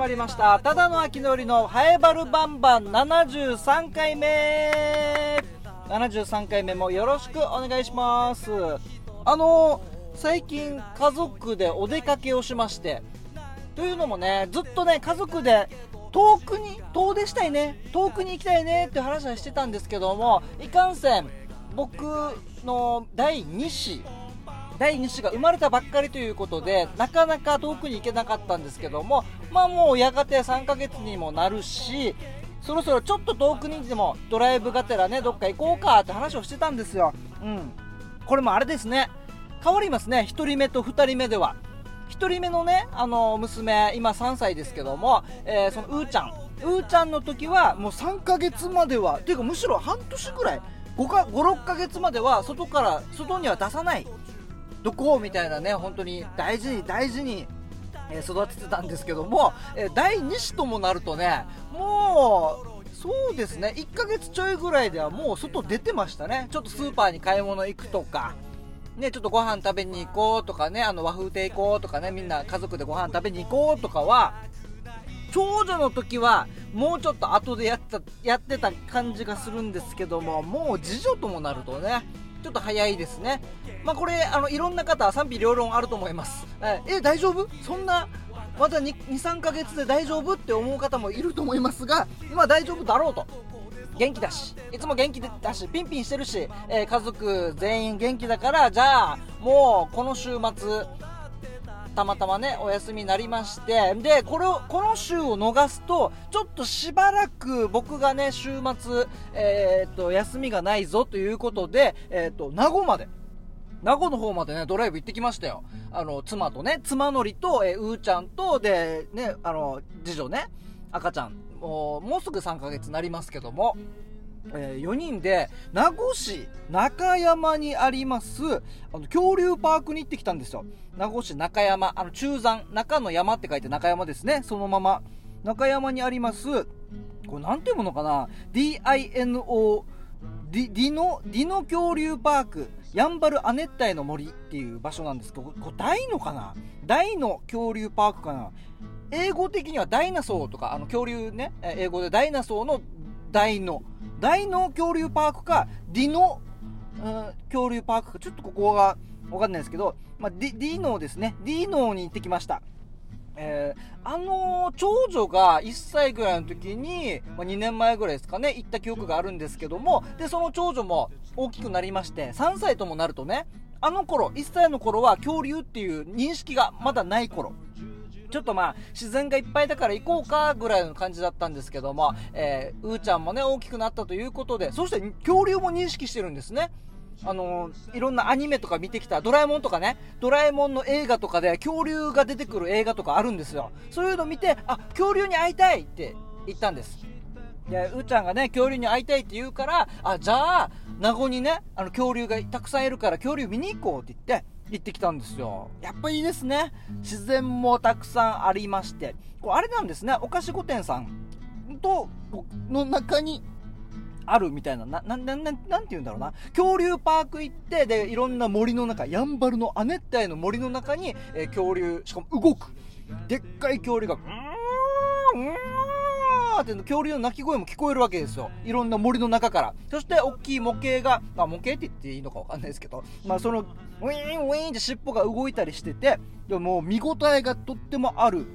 まりました。ただの秋のりのハエバルバンバン。73回目。73回目もよろしくお願いします。あの最近家族でお出かけをしまして。というのもねずっとね家族で遠くに遠出したいね。遠くに行きたいね。って話はしてたんですけどもいかんせん僕の第2子第2子が生まれたばっかりということでなかなか遠くに行けなかったんですけどもまあもうやがて3ヶ月にもなるしそろそろちょっと遠くにでもドライブがてらねどっか行こうかって話をしてたんですよ。うん。これもあれですね。変わりますね。1人目と2人目では。1人目のねあの娘今3歳ですけども、えー、そのうーちゃん。うーちゃんの時はもう3ヶ月まではていうかむしろ半年ぐらい。56ヶ月までは外から外には出さない。どこみたいなね本当に大事に大事に育ててたんですけども第2子ともなるとねもうそうですね1ヶ月ちょいぐらいではもう外出てましたね。ちょっとスーパーに買い物行くとかね、ちょっとご飯食べに行こうとかね、あの和風亭行こうとかね、みんな家族でご飯食べに行こうとかは、長女の時はもうちょっと後でやったやってた感じがするんですけども、もう次女ともなるとね、ちょっと早いですね。まあ、これ、あの、いろんな方、賛否両論あると思います。え、え大丈夫？そんな、まだ2、3ヶ月で大丈夫って思う方もいると思いますが、今大丈夫だろうと。元気だし、いつも元気だし、ピンピンしてるし、えー、家族全員元気だから、じゃあ、もうこの週末、たまたまね、お休みになりまして、で、これを、この週を逃すと、ちょっとしばらく僕がね、週末、えー、っと、休みがないぞということで、えー、っと、名護まで、名護の方までね、ドライブ行ってきましたよ。あの、妻とね、妻のりと、えー、うーちゃんと、で、ね、あの、次女ね、赤ちゃん、もう、もうすぐ3ヶ月になりますけども、えー、4人で名護市中山にありますあの恐竜パークに行ってきたんですよ。名護市中山あの中山中の山って書いて中山ですね。そのまま中山にあります。これなんていうものかな？DINO ディノディノ恐竜パークやんばる亜熱帯の森っていう場所なんです。けどこれ大のかな？大の恐竜パークかな？英語的にはダイナソーとか、あの恐竜ね、英語でダイナソーの大の、大の恐竜パークか、ディノ、うん、恐竜パークか、ちょっとここがわかんないですけど、まあ、ディディノですね。ディノに行ってきました。えー、あのー、長女が1歳ぐらいの時に、まあ、2年前ぐらいですかね、行った記憶があるんですけども、で、その長女も大きくなりまして、3歳ともなるとね、あの頃、1歳の頃は恐竜っていう認識がまだない頃。ちょっとまあ、自然がいっぱいだから行こうか、ぐらいの感じだったんですけども、えー、うーちゃんもね、大きくなったということで、そして恐竜も認識してるんですね。あのー、いろんなアニメとか見てきた、ドラえもんとかね、ドラえもんの映画とかで恐竜が出てくる映画とかあるんですよ。そういうの見て、あ、恐竜に会いたいって言ったんです。で、うーちゃんがね、恐竜に会いたいって言うから、あ、じゃあ、名護にね、あの、恐竜がたくさんいるから恐竜見に行こうって言って、行ってきたんですよ。やっぱいいですね。自然もたくさんありまして。これあれなんですね。お菓子御殿さんと、の中に、あるみたいな、な、な、な、なんて言うんだろうな。恐竜パーク行って、で、いろんな森の中、やんばるの亜熱帯の森の中に、えー、恐竜、しかも動く。でっかい恐竜が、うーん、うーんーって恐竜の鳴き声も聞こえるわけですよ。いろんな森の中から。そして、大きい模型が、まあ、模型って言っていいのかわかんないですけど、まあ、その、ウィーンウィーンって尻尾が動いたりしてて、でももう見応えがとってもある。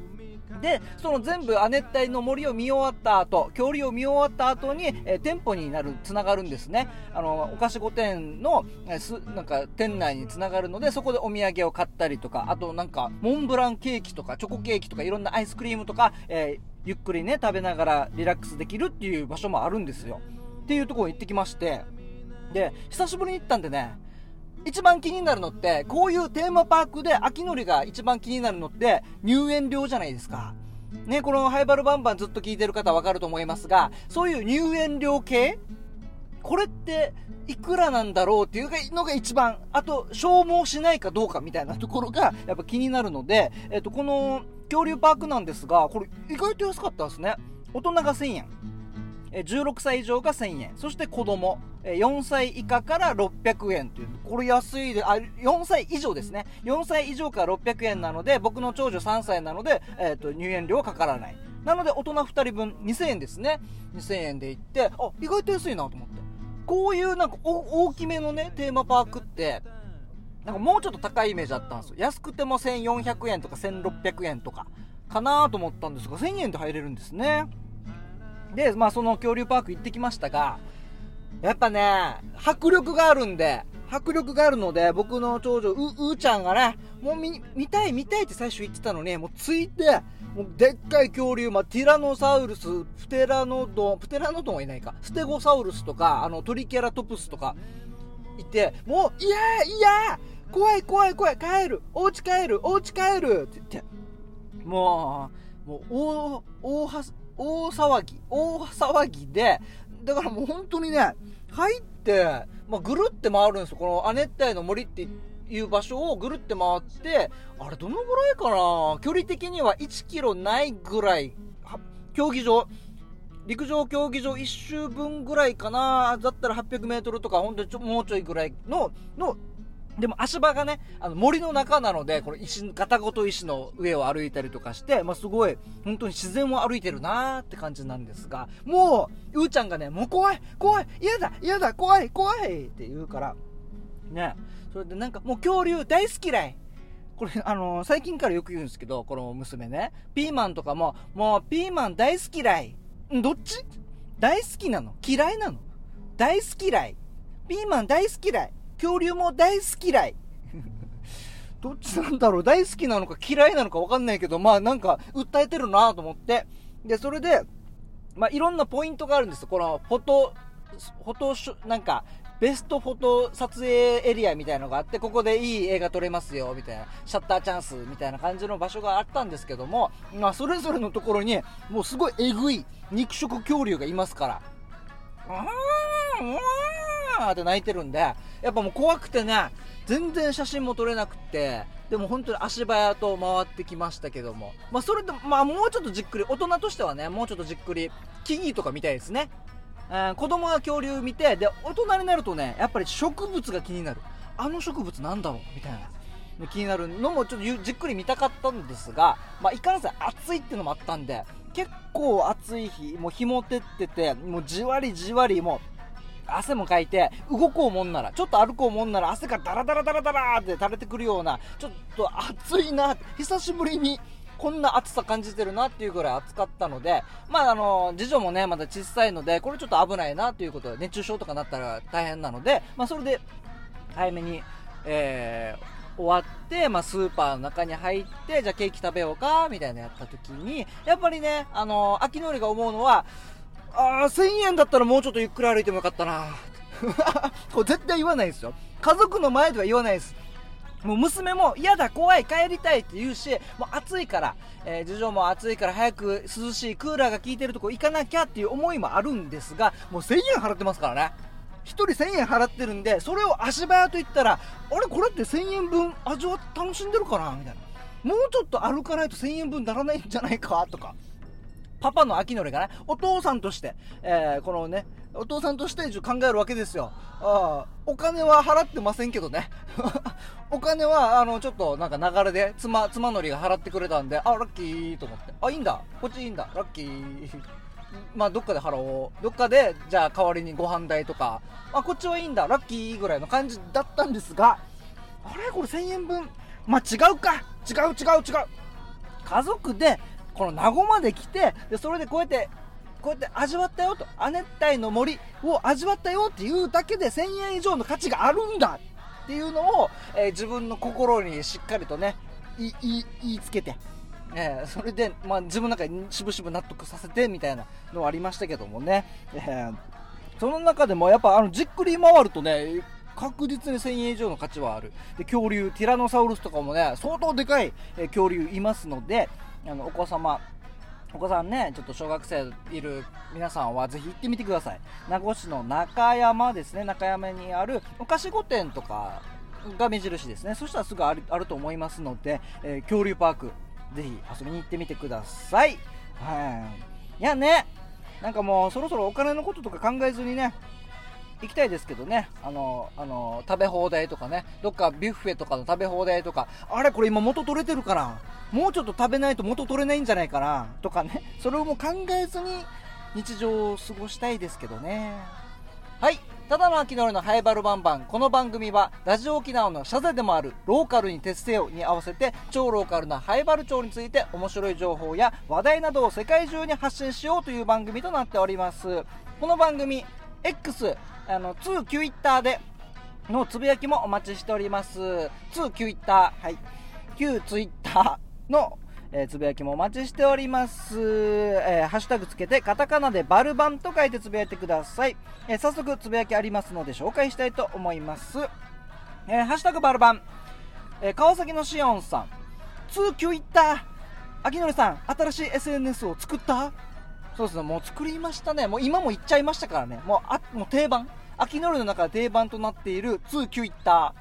で、その全部亜熱帯の森を見終わった後、恐竜を見終わった後に、えー、店舗になる、つながるんですね。あの、お菓子御殿の、えー、す、なんか、店内につながるので、そこでお土産を買ったりとか、あとなんか、モンブランケーキとか、チョコケーキとか、いろんなアイスクリームとか、えー、ゆっくりね、食べながらリラックスできるっていう場所もあるんですよ。っていうところに行ってきまして、で、久しぶりに行ったんでね、一番気になるのって、こういうテーマパークで秋のりが一番気になるのって、入園料じゃないですか。ね、このハイバルバンバンずっと聞いてる方わかると思いますが、そういう入園料系？これっていくらなんだろうっていうのが一番、あと消耗しないかどうかみたいなところがやっぱ気になるので、えっと、この恐竜パークなんですが、これ意外と安かったですね。大人が1000円。16歳以上が1000円。そして子供。4歳以下から600円という。これ安いであ4歳以上ですね。4歳以上から600円なので僕の長女3歳なので、えーと、入園料はかからない。なので大人2人分2000円ですね。2000円で行ってあ意外と安いなと思って。こういうなんか大きめのねテーマパークってなんかもうちょっと高いイメージあったんですよ。安くても1400円とか1600円とかかなと思ったんですが1000円で入れるんですね。でまあその恐竜パーク行ってきましたがやっぱね迫力があるんで迫力があるので僕の長女ううちゃんがねもう見見たい見たいって最初言ってたのにもうついてもうでっかい恐竜、まあ、ティラノサウルスプテラノドンプテラノドンはいないか。ステゴサウルスとかあのトリケラトプスとかいてもういやいや怖い怖い怖い帰る。お家帰る。お家帰る。って言って。もう、もう、大、大は、大騒ぎ、大騒ぎで、だからもう本当にね、入って、まあ、ぐるって回るんですよ。この亜熱帯の森っていう場所をぐるって回って、あれどのぐらいかな。距離的には1キロないぐらい、競技場、陸上競技場1周分ぐらいかな。だったら800メートルとか、本当にちょもうちょいぐらいの、のでも足場がね、あの森の中なので、この石、ガタごと石の上を歩いたりとかして、まあ、すごい、本当に自然を歩いてるなーって感じなんですが、もう、うーちゃんがね、もう怖い怖い嫌だ嫌だ怖い怖いって言うから、ね、それでなんかもう恐竜大好き嫌いこれ、あのー、最近からよく言うんですけど、この娘ね、ピーマンとかも、もうピーマン大好き嫌い。どっち？大好きなの？嫌いなの？大好き嫌い。ピーマン大好き嫌い。恐竜も大好き嫌い。どっちなんだろう？大好きなのか嫌いなのかわかんないけど、まあなんか訴えてるなと思って。で、それで、まあいろんなポイントがあるんです。このフォト、フォトシュ、なんか、ベストフォト撮影エリアみたいのがあって、ここでいい映画撮れますよ、みたいな、シャッターチャンスみたいな感じの場所があったんですけども、まあそれぞれのところに、もうすごいえぐい肉食恐竜がいますから。うーん、うーんーって泣いてるんで、やっぱもう怖くてね、全然写真も撮れなくて、でも本当に足早と回ってきましたけども。まあそれで、まあもうちょっとじっくり、大人としてはね、もうちょっとじっくり、木々とか見たいですね。えー、子供が恐竜見て、で、大人になるとね、やっぱり植物が気になる。あの植物なんだろうみたいな。気になるのもちょっとじっくり見たかったんですが、まあ、いかんせん暑いっていうのもあったんで、結構暑い日、もう日も照ってて、もうじわりじわりもう汗もかいて、動こうもんなら、ちょっと歩こうもんなら、汗がダラダラダラダラって垂れてくるような、ちょっと暑いな、久しぶりに、こんな暑さ感じてるなっていうぐらい暑かったので、まああの、次女もね、まだ小さいので、これちょっと危ないなということで、熱中症とかなったら大変なので、まあそれで、早めに、えー、終わって、まあ、スーパーの中に入って、じゃあケーキ食べようか、みたいなやった時に、やっぱりね、あの秋のりが思うのは、ああ、1000円だったらもうちょっとゆっくり歩いてもよかったな。これ絶対言わないですよ。家族の前では言わないです。もう娘も嫌だ、怖い、帰りたいって言うし、もう暑いから、えー、事情も暑いから早く涼しいクーラーが効いてるとこ行かなきゃっていう思いもあるんですが、もう1000円払ってますからね。1人1000円払ってるんで、それを足早と言ったら、あれこれって1000円分味わって楽しんでるかな？みたいな。もうちょっと歩かないと1000円分ならないんじゃないか？とか。パパの秋のりがね、お父さんとして、えー、このね、お父さんとして考えるわけですよ。あお金は払ってませんけどね。お金は、あの、ちょっとなんか流れで、妻、妻のりが払ってくれたんで、あ、ラッキーと思って。あ、いいんだ。こっちいいんだ。ラッキー。まあ、どっかで払おう。どっかで、じゃあ代わりにご飯代とか、あ、こっちはいいんだ。ラッキーぐらいの感じだったんですが、あれ？これ1000円分。まあ、違うか。違う違う違う。家族でこの名護まで来て、で、それでこうやって、こうやって味わったよと、亜熱帯の森を味わったよっていうだけで1000円以上の価値があるんだっていうのを、えー、自分の心にしっかりとね、言い、言いつけて、えー、それで、まあ、自分の中にしぶしぶ納得させてみたいなのはありましたけどもね、えー、その中でもやっぱあのじっくり回るとね、確実に1000円以上の価値はある。で、恐竜、ティラノサウルスとかもね、相当でかい、恐竜いますので、あのお子様お子さんね、ちょっと小学生いる皆さんはぜひ行ってみてください。名護市の中山ですね、中山にあるお菓子御殿とかが目印ですね。そしたらすぐあるあると思いますので、えー、恐竜パーク、ぜひ遊びに行ってみてください。はい。いやね、なんかもうそろそろお金のこととか考えずにね行きたいですけどね。あのあの食べ放題とかね。どっかビュッフェとかの食べ放題とか。あれこれ今元取れてるから。もうちょっと食べないと元取れないんじゃないかな。とかね。それをもう考えずに日常を過ごしたいですけどね。はい。ただの秋の夜のハイバルバンバン。この番組はラジオ沖縄のシャゼでもあるローカルに徹せよに合わせて超ローカルなハイバル町について面白い情報や話題などを世界中に発信しようという番組となっております。この番組 X あの2 Twitter でのつぶやきもお待ちしております。2 Twitter はい。旧 Twitter のえーつぶやきもお待ちしております、えーハッシュタグつけてカタカナでバルバンと書いてつぶやいてください、えー早速つぶやきありますので紹介したいと思います、えーハッシュタグバルバン、えー川崎のしおんさん。2級いった秋典さん新しい SNS を作った？そうですね。もう作りましたね。もう今も言っちゃいましたからね。もうあもう定番。秋典の中で定番となっている2級いった。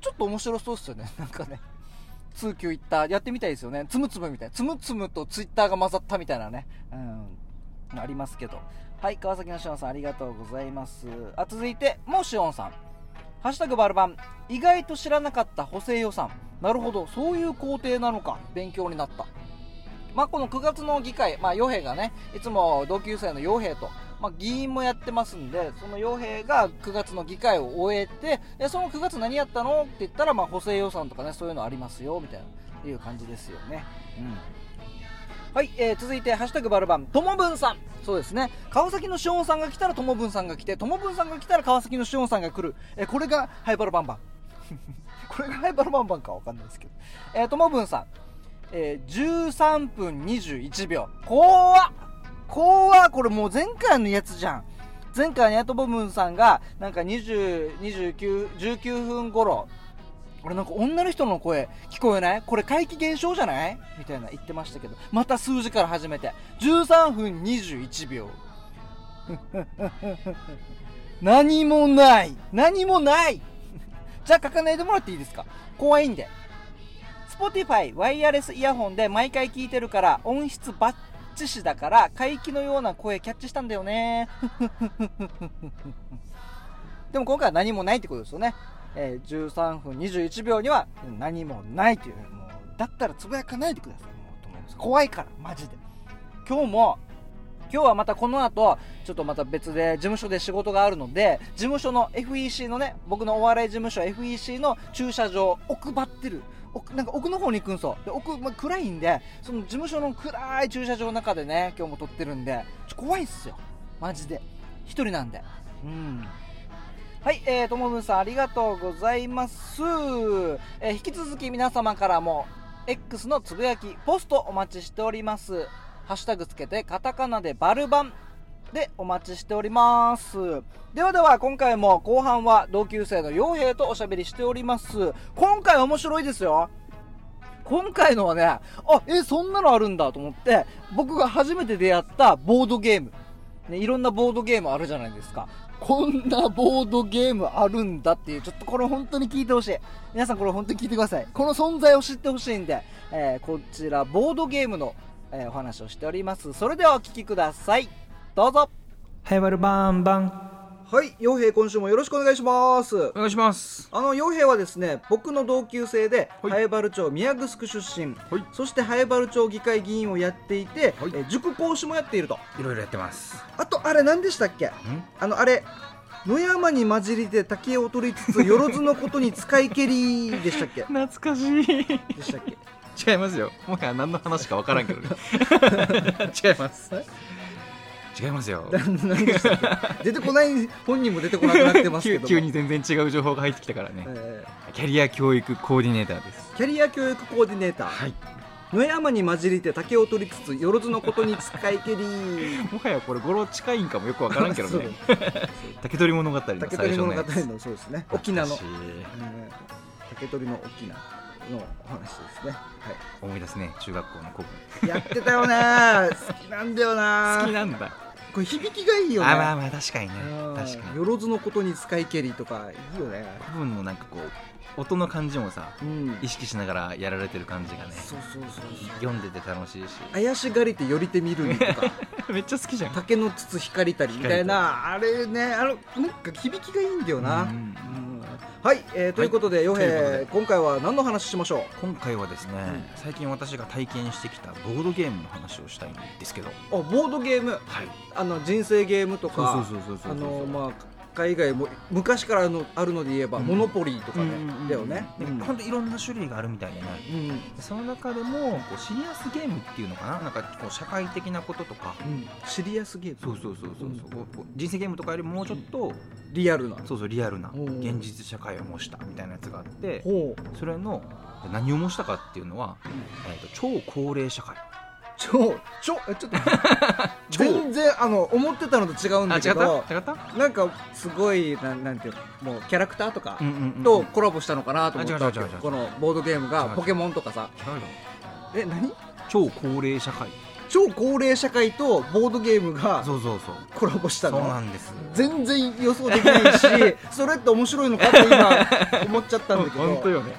ちょっと面白そうっすよね。なんかね。通級いった。やってみたいですよね。つむつむみたい。つむつむとツイッターが混ざったみたいなね。うん。ありますけど。はい川崎のしおんさんありがとうございます。あ続いてもうしおんさん。ハッシュタグバルバン。意外と知らなかった補正予算。なるほど。そういう工程なのか。勉強になった。まあ、この9月の議会、まあ、傭兵がね、いつも同級生の傭兵と、まあ、議員もやってますんで、その傭兵が9月の議会を終えて、でその9月何やったのって言ったら、まあ、補正予算とかね、そういうのありますよ、みたいな、いう感じですよね。うん。はい、えー、続いて、ハッシュタグバルバン、ともぶんさん。そうですね。川崎のしおんさんが来たらともぶんさんが来て、ともぶんさんが来たら川崎のしおんさんが来る。えーこれがハイバルバンバン。これがハイバルバンバンかわかんないですけど。えー、ともぶんさん。えー、13分21秒。怖っ。怖っ。これもう前回のやつじゃん。前回のヤトボムンさんが、なんか20、29、19分頃、俺なんか女の人の声聞こえない？これ怪奇現象じゃない？みたいな言ってましたけど、また数字から始めて、13分21秒。何もない。何もない。じゃあ書かないでもらっていいですか？怖いんで。Spotify ワイヤレスイヤホンで毎回聞いてるから音質バッチシだから怪奇のような声キャッチしたんだよね。でも今回は何もないってことですよね、えー13分21秒には何もないというもうだったらつぶやかないでください。もうと思います。怖いからマジで。今日も今日はまたこの後ちょっとまた別で事務所で仕事があるので事務所の FEC のね僕のお笑い事務所 FEC の駐車場奥張ってる。奥なんか奥の方に行くんすよ。で奥、まあ、暗いんでその事務所の暗い駐車場の中でね今日も撮ってるんでちょ怖いっすよ。マジで。一人なんで。うん。はい、えー、ともぶんさんありがとうございます。えー引き続き皆様からも X のつぶやき、ポストお待ちしております。ハッシュタグつけてカタカナでバルバンでお待ちしております。ではでは今回も後半は同級生の傭兵とおしゃべりしております。今回面白いですよ。今回のはね、あ、え、そんなのあるんだと思って、僕が初めて出会ったボードゲーム。ね、いろんなボードゲームあるじゃないですか。こんなボードゲームあるんだっていう、ちょっとこれ本当に聞いてほしい。皆さんこれ本当に聞いてください。この存在を知ってほしいんで、えーこちらボードゲームの、えーお話をしております。それではお聞きください。どうぞ。ハイバルバンバン。はい、洋平今週もよろしくお願いします。お願いします。あの洋平はですね僕の同級生ではい。早原町宮城出身、はい。そして早原町議会議員をやっていて、はい。えー塾講師もやっていると。いろいろやってます。あとあれ何でしたっけ？あのあれ野山に混じりで竹を取りつつよろずのことに使い蹴りでしたっけ？懐かしい。でしたっけ？違いますよ。もはや何の話か分からんけどね。違います。違いますよ。出てこない本人も出てこなくなってますけども。急急に全然違う情報が入ってきたからね。えキャリア教育コーディネーターです。ーキャリア教育コーディネーター、はい。野山に混じりで竹を取りつつよろずのことに使い蹴り。もはやこれ語呂近いんかもよく分からんけどね。竹取物語の竹最取物語初のそうですね。沖縄の、懐かしい。えー竹取の沖縄のお話ですね、は思い出すね中学校の古文い、やってたよね。好きなんだよな。好きなんだ。これ響きがいいよね。あまあまあ確かにね。うん。確かに。よろずのことに使い蹴りとかいいよね。古文のなんかこう音の感じもさうん。意識しながらやられてる感じがねそうそうそうそう。読んでて楽しいし。怪しがりて寄りてみるにとか。めっちゃ好きじゃん。竹の筒光りたりみたいな。あれねあのなんか響きがいいんだよな、うん。うん。はい、えーということで、洋ということで。平今回は何の話しましょ今回はですね、最近私が体験してきたボードゲームの話をしたいんですけど。うあボードゲーム？はい。あの人生ゲームとか海外も昔からあのあるので言えば、うん。モノポリーとかね、だよね、でうん。ほんといろんな種類があるみたいでねうん。その中でもこうシリアスゲームっていうのかな？なんかこう社会的なこととか。うん。シリアスゲーム？そうそうそうそうそう、こう人生ゲームとかよりもうちょっと、リアルな。そうそうリアルな。現実社会を模したみたいなやつがあってそれの何を模したかっていうのは、えー、と超高齢社会超超えちょっと 超。全然あの思ってたのと違うんだけどなんかすごいなんなんていうのもうキャラクターとかとコラボしたのかなと思ったこのボードゲームがポケモンとかさ。え何？超高齢社会超高齢社会とボードゲームがそうそうそう。コラボしたそうのなんです。全然予想できないし それって面白いのかって今思っちゃったんだけど。本当よね。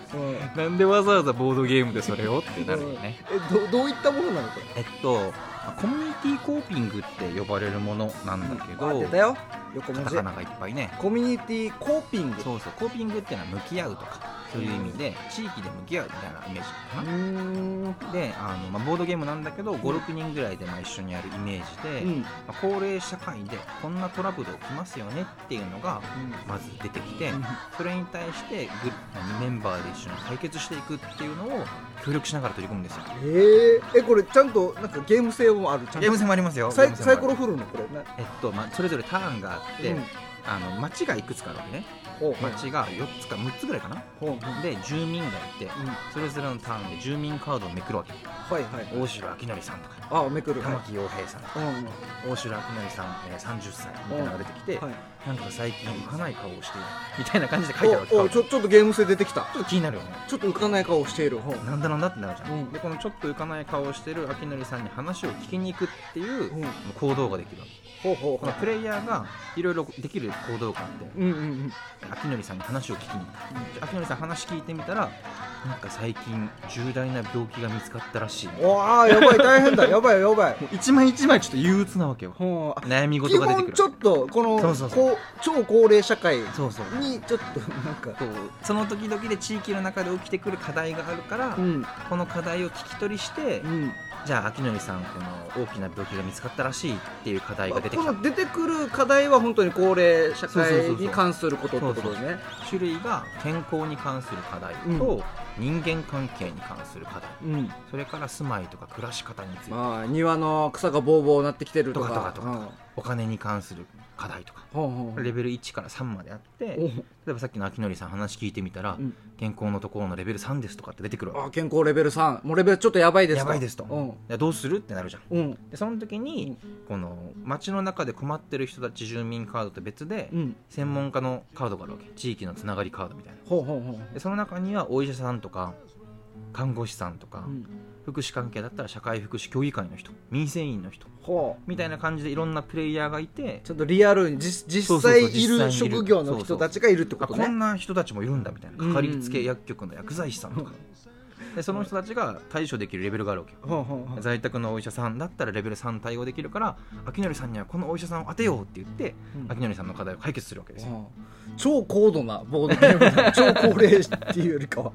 うん。なんでわざわざボードゲームでそれをってなるよね。えどどういったものなのこれ？えっとコミュニティコーピングって呼ばれるものなんだけど、あ出たよ。横文字。カタカナがいっぱいね。コミュニティコーピング。そうそう。コーピングっていうのは向き合うとかそういう意味で地域で向き合うみたいなイメージかうな、であの、まあ、ボードゲームなんだけど56人ぐらいでまあ一緒にやるイメージで、うん。まあ、高齢社会でこんなトラブル起きますよねっていうのがまず出てきて、それに対してグ何メンバーで一緒に解決していくっていうのを協力しながら取り組むんですよ。えー、えこれちゃんとなんかゲーム性もある？ゲーム性もありますよ。サイコロ振るのこれ？ねえっと、まあ、それぞれターンがあって、うん。あの町がいくつかあるわけね町が4つか6つぐらいかな？で住民がいてうん。それぞれのターンで住民カードをめくるわけ。はいはい大城明則さんとか。あめくる。はい。玉木陽平さんとか。うん大城明則さん、えー、30歳みたいなのが出てきて、はい。なんか最近浮かない顔をしている。みたいな感じで書いてあるわけ。ちょちょっとゲーム性出てきた。ちょっと気になるよね。ちょっと浮かない顔をしている。なんだなんだってなるじゃん、うん。でこのちょっと浮かない顔をしてる明則さんに話を聞きに行くっていううん。行動ができるわけこのプレイヤーがいろいろできる行動があってううんうんうん。明則さんに話を聞きに行く明則さん話聞いてみたらなんか最近重大な病気が見つかったらしい。おあやばい大変だ。やばいやばい。一枚一枚ちょっと憂鬱なわけよ。悩み基事が出てくる。本ちょっとこのそうそうそう。超高齢社会そうそう。にちょっとなんか。こう。その時々で地域の中で起きてくる課題があるから、うん。この課題を聞き取りして、うんじゃあ明則さんこの大きな病気が見つかったらしいっていう課題が出てきた。この出てくる課題は本当に高齢社会に関することってことですね種類が健康に関する課題と、人間関係に関する課題。うん。それから住まいとか暮らし方について、まあ庭の草がボーボーなってきてるとか。とかとかとか。うん。お金に関する課題とかレベル1から3まであってお例えばさっきの明則さん話聞いてみたら、うん。健康のところのレベル3ですとかって出てくるわあ健康レベル3もうレベルちょっとやばいですやばいですと、どうするってなるじゃん。うん。でその時に、この街の中で困ってる人たち住民カードと別で、うん。専門家のカードがあるわけ。地域のつながりカードみたいな。でその中にはお医者さんとか看護師さんとか、うん福祉関係だったら社会福祉協議会の人民生委員の人みたいな感じでいろんなプレイヤーがいてちょっとリアルに実際いる。職業の人たちがいるってこあとねこんな人たちもいるんだみたいな。うん。かかりつけ薬局の薬剤師さんとか、でその人たちが対処できるレベルがあるわけよ。在宅のお医者さんだったらレベル3対応できるから明則さんにはこのお医者さんを当てようって言ってうん。明則さんの課題を解決するわけですよ。う。ん超高度なボードゲームだ超高齢っていうよりかは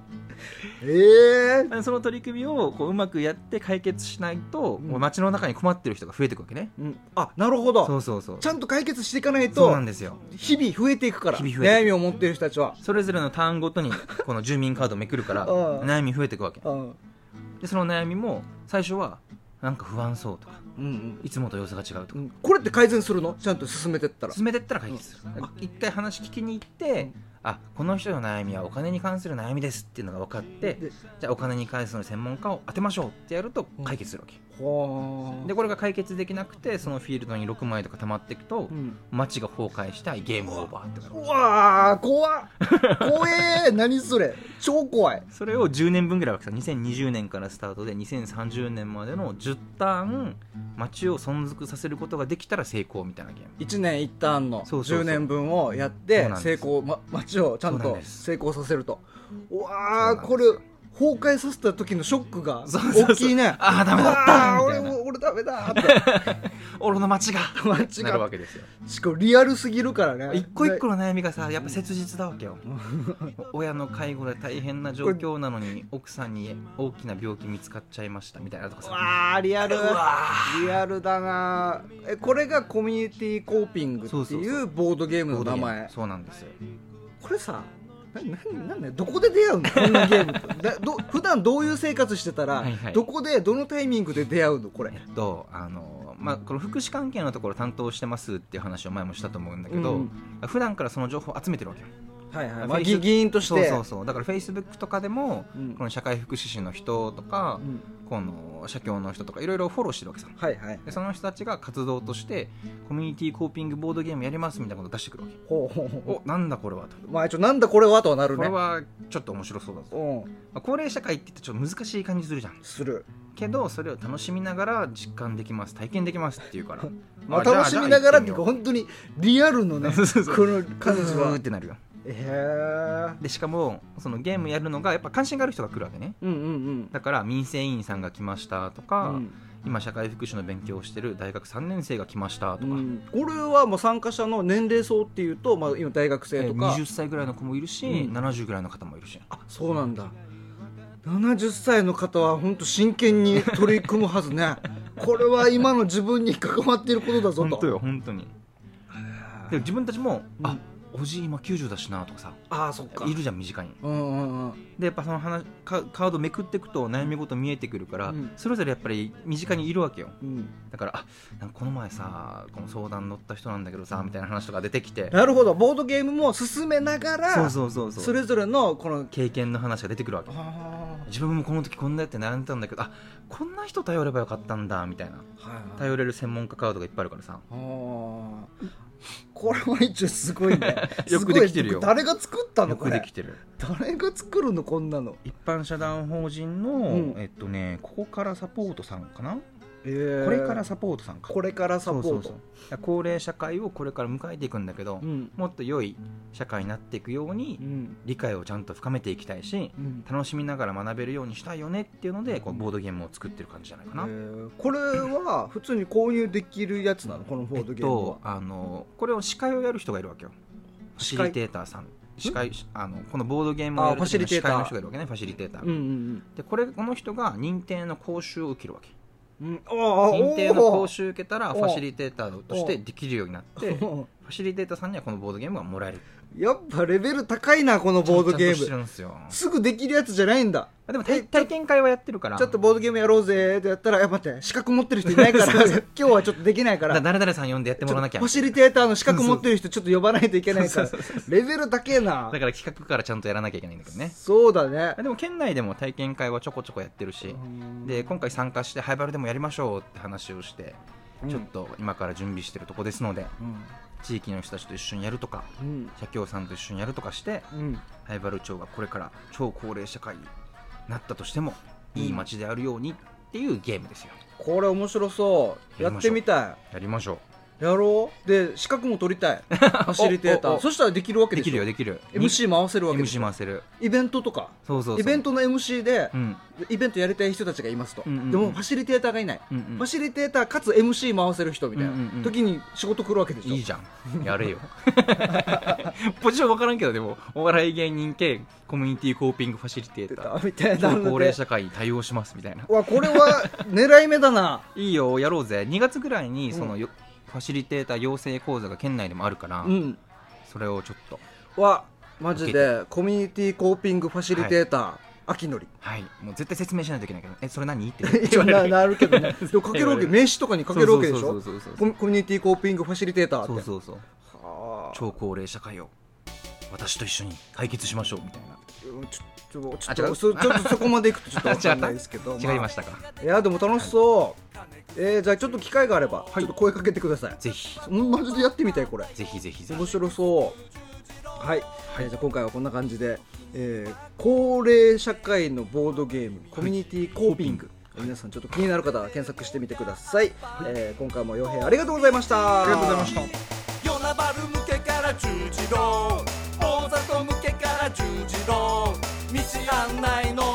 ええでその取り組みをこううまくやって解決しないと、うん。もう街の中に困ってる人が増えていくわけね。うん、あなるほど。そうそうそう。ちゃんと解決していかないそうとなんですよ。日々増えていくから悩みを持っている人たちは。それぞれのターンごとにこの住民カードをめくるから うん悩み増えていくわけ。うんでその悩みも最初はなんか不安そうとかうんいつもと様子が違うとか。うん。これって改善するの？ちゃんと進めてったら。進めてったら解決する、一回話聞きに行って、あこの人の悩みはお金に関する悩みですっていうのが分かってでじゃあお金に関する専門家を当てましょうってやると解決するわけ、ほでこれが解決できなくてそのフィールドに6枚とか溜まっていくと、うん。街が崩壊したいゲームオーバーってうわー怖っ。怖えー。何それ。超怖い。それを10年分ぐらい分けた。2020年からスタートで2030年までの10ターン街を存続させることができたら成功みたいなゲーム。1年一旦のそうそうそう。10年分をやって成功、ま、街をちゃんと成功させると。うわーこれ崩壊させた時のショックが大きいね。あーダメだった俺も俺ダメだって。俺の街が。街が。なるわけですよ。しかもリアルすぎるからね。一個一個の悩みがさやっぱ切実だわけよ。親の介護で大変な状況なのに奥さんに大きな病気見つかっちゃいましたみたいなとかさ。わあリアル。リアルだなえこれがコミュニティコーピングっていうボードゲームの名前。ム。そうなんですよこれさなななんどこで出会うのこんなゲームと。だど普段どういう生活してたら、はいはい。どこでどのタイミングで出会うの？これ。えっとあのまあこの福祉関係のところ担当してますっていう話を前もしたと思うんだけど、うん。普段からその情報を集めてるわけよはいはい、まあ議議員としてそうそうそう。だからフェイスブックとかでも、うん。この社会福祉士の人とか、うん。この社協の人とかいろいろフォローしてるわけさ。はいはい。でその人たちが活動としてコミュニティコーピングボードゲームやりますみたいなことを出してくるわけ。ほうほうほおなんだこれはと。うまあ一応なんだこれはとはなるね。これはちょっと面白そうだぞ、うん。まあ、高齢社会って言ってちょっと難しい感じするじゃん。する。けどそれを楽しみながら実感できます。体験できますっていうから。まあ楽しみながらっていうか本当にリアルのね この感じは。ってなるよへえでしかもそのゲームやるのがやっぱ関心がある人が来るわけね。うんうんだから民生委員さんが来ましたとうか、ん。今社会福祉の勉強をしてる大学3年生が来ましたとか、うん。これはもう参加者の年齢層っていうと、まあ、今大学生えーとか、20歳ぐらいの子もいるし、うん。70ぐらいの方もいるし。あそうなんだ。70歳の方は本当真剣に取り組むはずね。これは今の自分に関わっていることだぞと。本当よ本当に。で自分たちも、うん。あおじい今90だしなとかさああそっか。いるじゃん身近にうんうんうん。でやっぱその話カカードめくっていくと悩み事見えてくるから、うん。それぞれやっぱり身近にいるわけよ。うん。だからあこの前さこの相談乗った人なんだけどさみたいな話とか出てきて。なるほど。ボードゲームも進めながらそうそうそうそう。それぞれのこの経験の話が出てくるわけ。あ自分もこの時こんなやって悩んでたんだけどあこんな人頼ればよかったんだみたいな。ーはいはい。頼れる専門家カードがいっぱいあるからさこれは一応すごいね。よくできてるよ。誰が作ったのよこれ？くできてる。誰が作るのこんなの？一般社団法人の、ん。えっとねここからサポートさんかな、えー。これからサポートさんか。これからサポート。そうそうそう。高齢社会をこれから迎えていくんだけど、うん。もっと良い社会になっていくようにうん。理解をちゃんと深めていきたいしうん。楽しみながら学べるようにしたいよねっていうのでこうボードゲームを作ってる感じじゃないかな、えー。これは普通に購入できるやつなの？このボえっードゲームは。と、あのこれを司会をやる人がいるわけよ。ファシリテーターさん。司会？あのこのボードゲームをやる司会の人がいるわけねファシリテーター、うんうん。でこれこの人が認定の講習を受けるわけ認定の講習習受けたらファシリテーターとしてできるようになってフやァシリテーターさんにはこのボードゲームがもらえるっぱレベル高いなこのボードゲーム。すぐできるやつじゃないんだ。でも体体験会はやってるから。ちょっとボードゲームやろうぜってやったら、や待って、資格持ってる人いないから、今日はちょっとできないから、だ誰々さん呼んでやってもらわなきゃ。ファシリテーターの資格持ってる人ちょっと呼ばないといけないから。レベル高えな。だ。から企画からちゃんとやらなきゃいけないんだけどね。そうだね。でも県内でも体験会はちょこちょこやってるし。で今回参加してハイバルでもやりましょうって話をしてうん。ちょっと今から準備してるとこですので。うん地域の人たちと一緒にやるとかうん。社協さんと一緒にやるとかしてうん。ハイバル町がこれから超高齢社会になったとしてもいい街であるようにっていうゲームですよ。これ面白そう。やってみたやりましょい。やろう。で、資格も取りたい。ファシリテーター。そしたらできるわうでけでしょ。きるよできる。MC 回せるわけでし MC ょ回せる。イベントとか。そうそうそう。イベントの MC でう、ん。イベントやりたい人たちがいますと。うんうんうん。でもファシリテーターがいない。うんうん。ファシリテーターかつ MC 回せる人みたいなうんうんうん。時に仕事来るわけでしょ。いいじゃん。やれよ。ポジション分からんけどでもお笑い芸人系コミュニティコーピングファシリテーター。みたいな。高齢社会に対応しますみたいな。うわこれは狙い目だな。いいよやろうぜ。2月ぐらいにうんそのよ、ファシリテーター養成講座が県内でもあるから、うん。それをちょっとわマジでコミュニティコーピングファシリテーター、秋のり。はい。もう絶対説明しないといけないけど。えそれ何？って。一応ななるけどね。でもかけるわけ名刺とかにかけるわけでしょ？そうそうそう。コミコミュニティコーピングファシリテーターって。そうそうそう。はあ。超高齢社会を私と一緒に解決しましょうみたいな。ちょちょちょあ違う。っとそちょっとそこまでいくとちょっと 分かんないですけど違いましたか、いやでも楽しそう。えー、じゃあちょっと機会があれば、はい。ちょっと声かけてください。ぜひ。うんマジでやってみたいこれ。ぜひぜひ。ぜひ面白そう。はい、えーじゃあ今回はこんな感じで、えー高齢社会のボードゲームコミュニティコーピング、皆さんちょっと気になる方は検索してみてください、えー今回も洋平ありがとうございました。ありがとうございました。夜なばる向けから十字路大里向けから十字路道案内の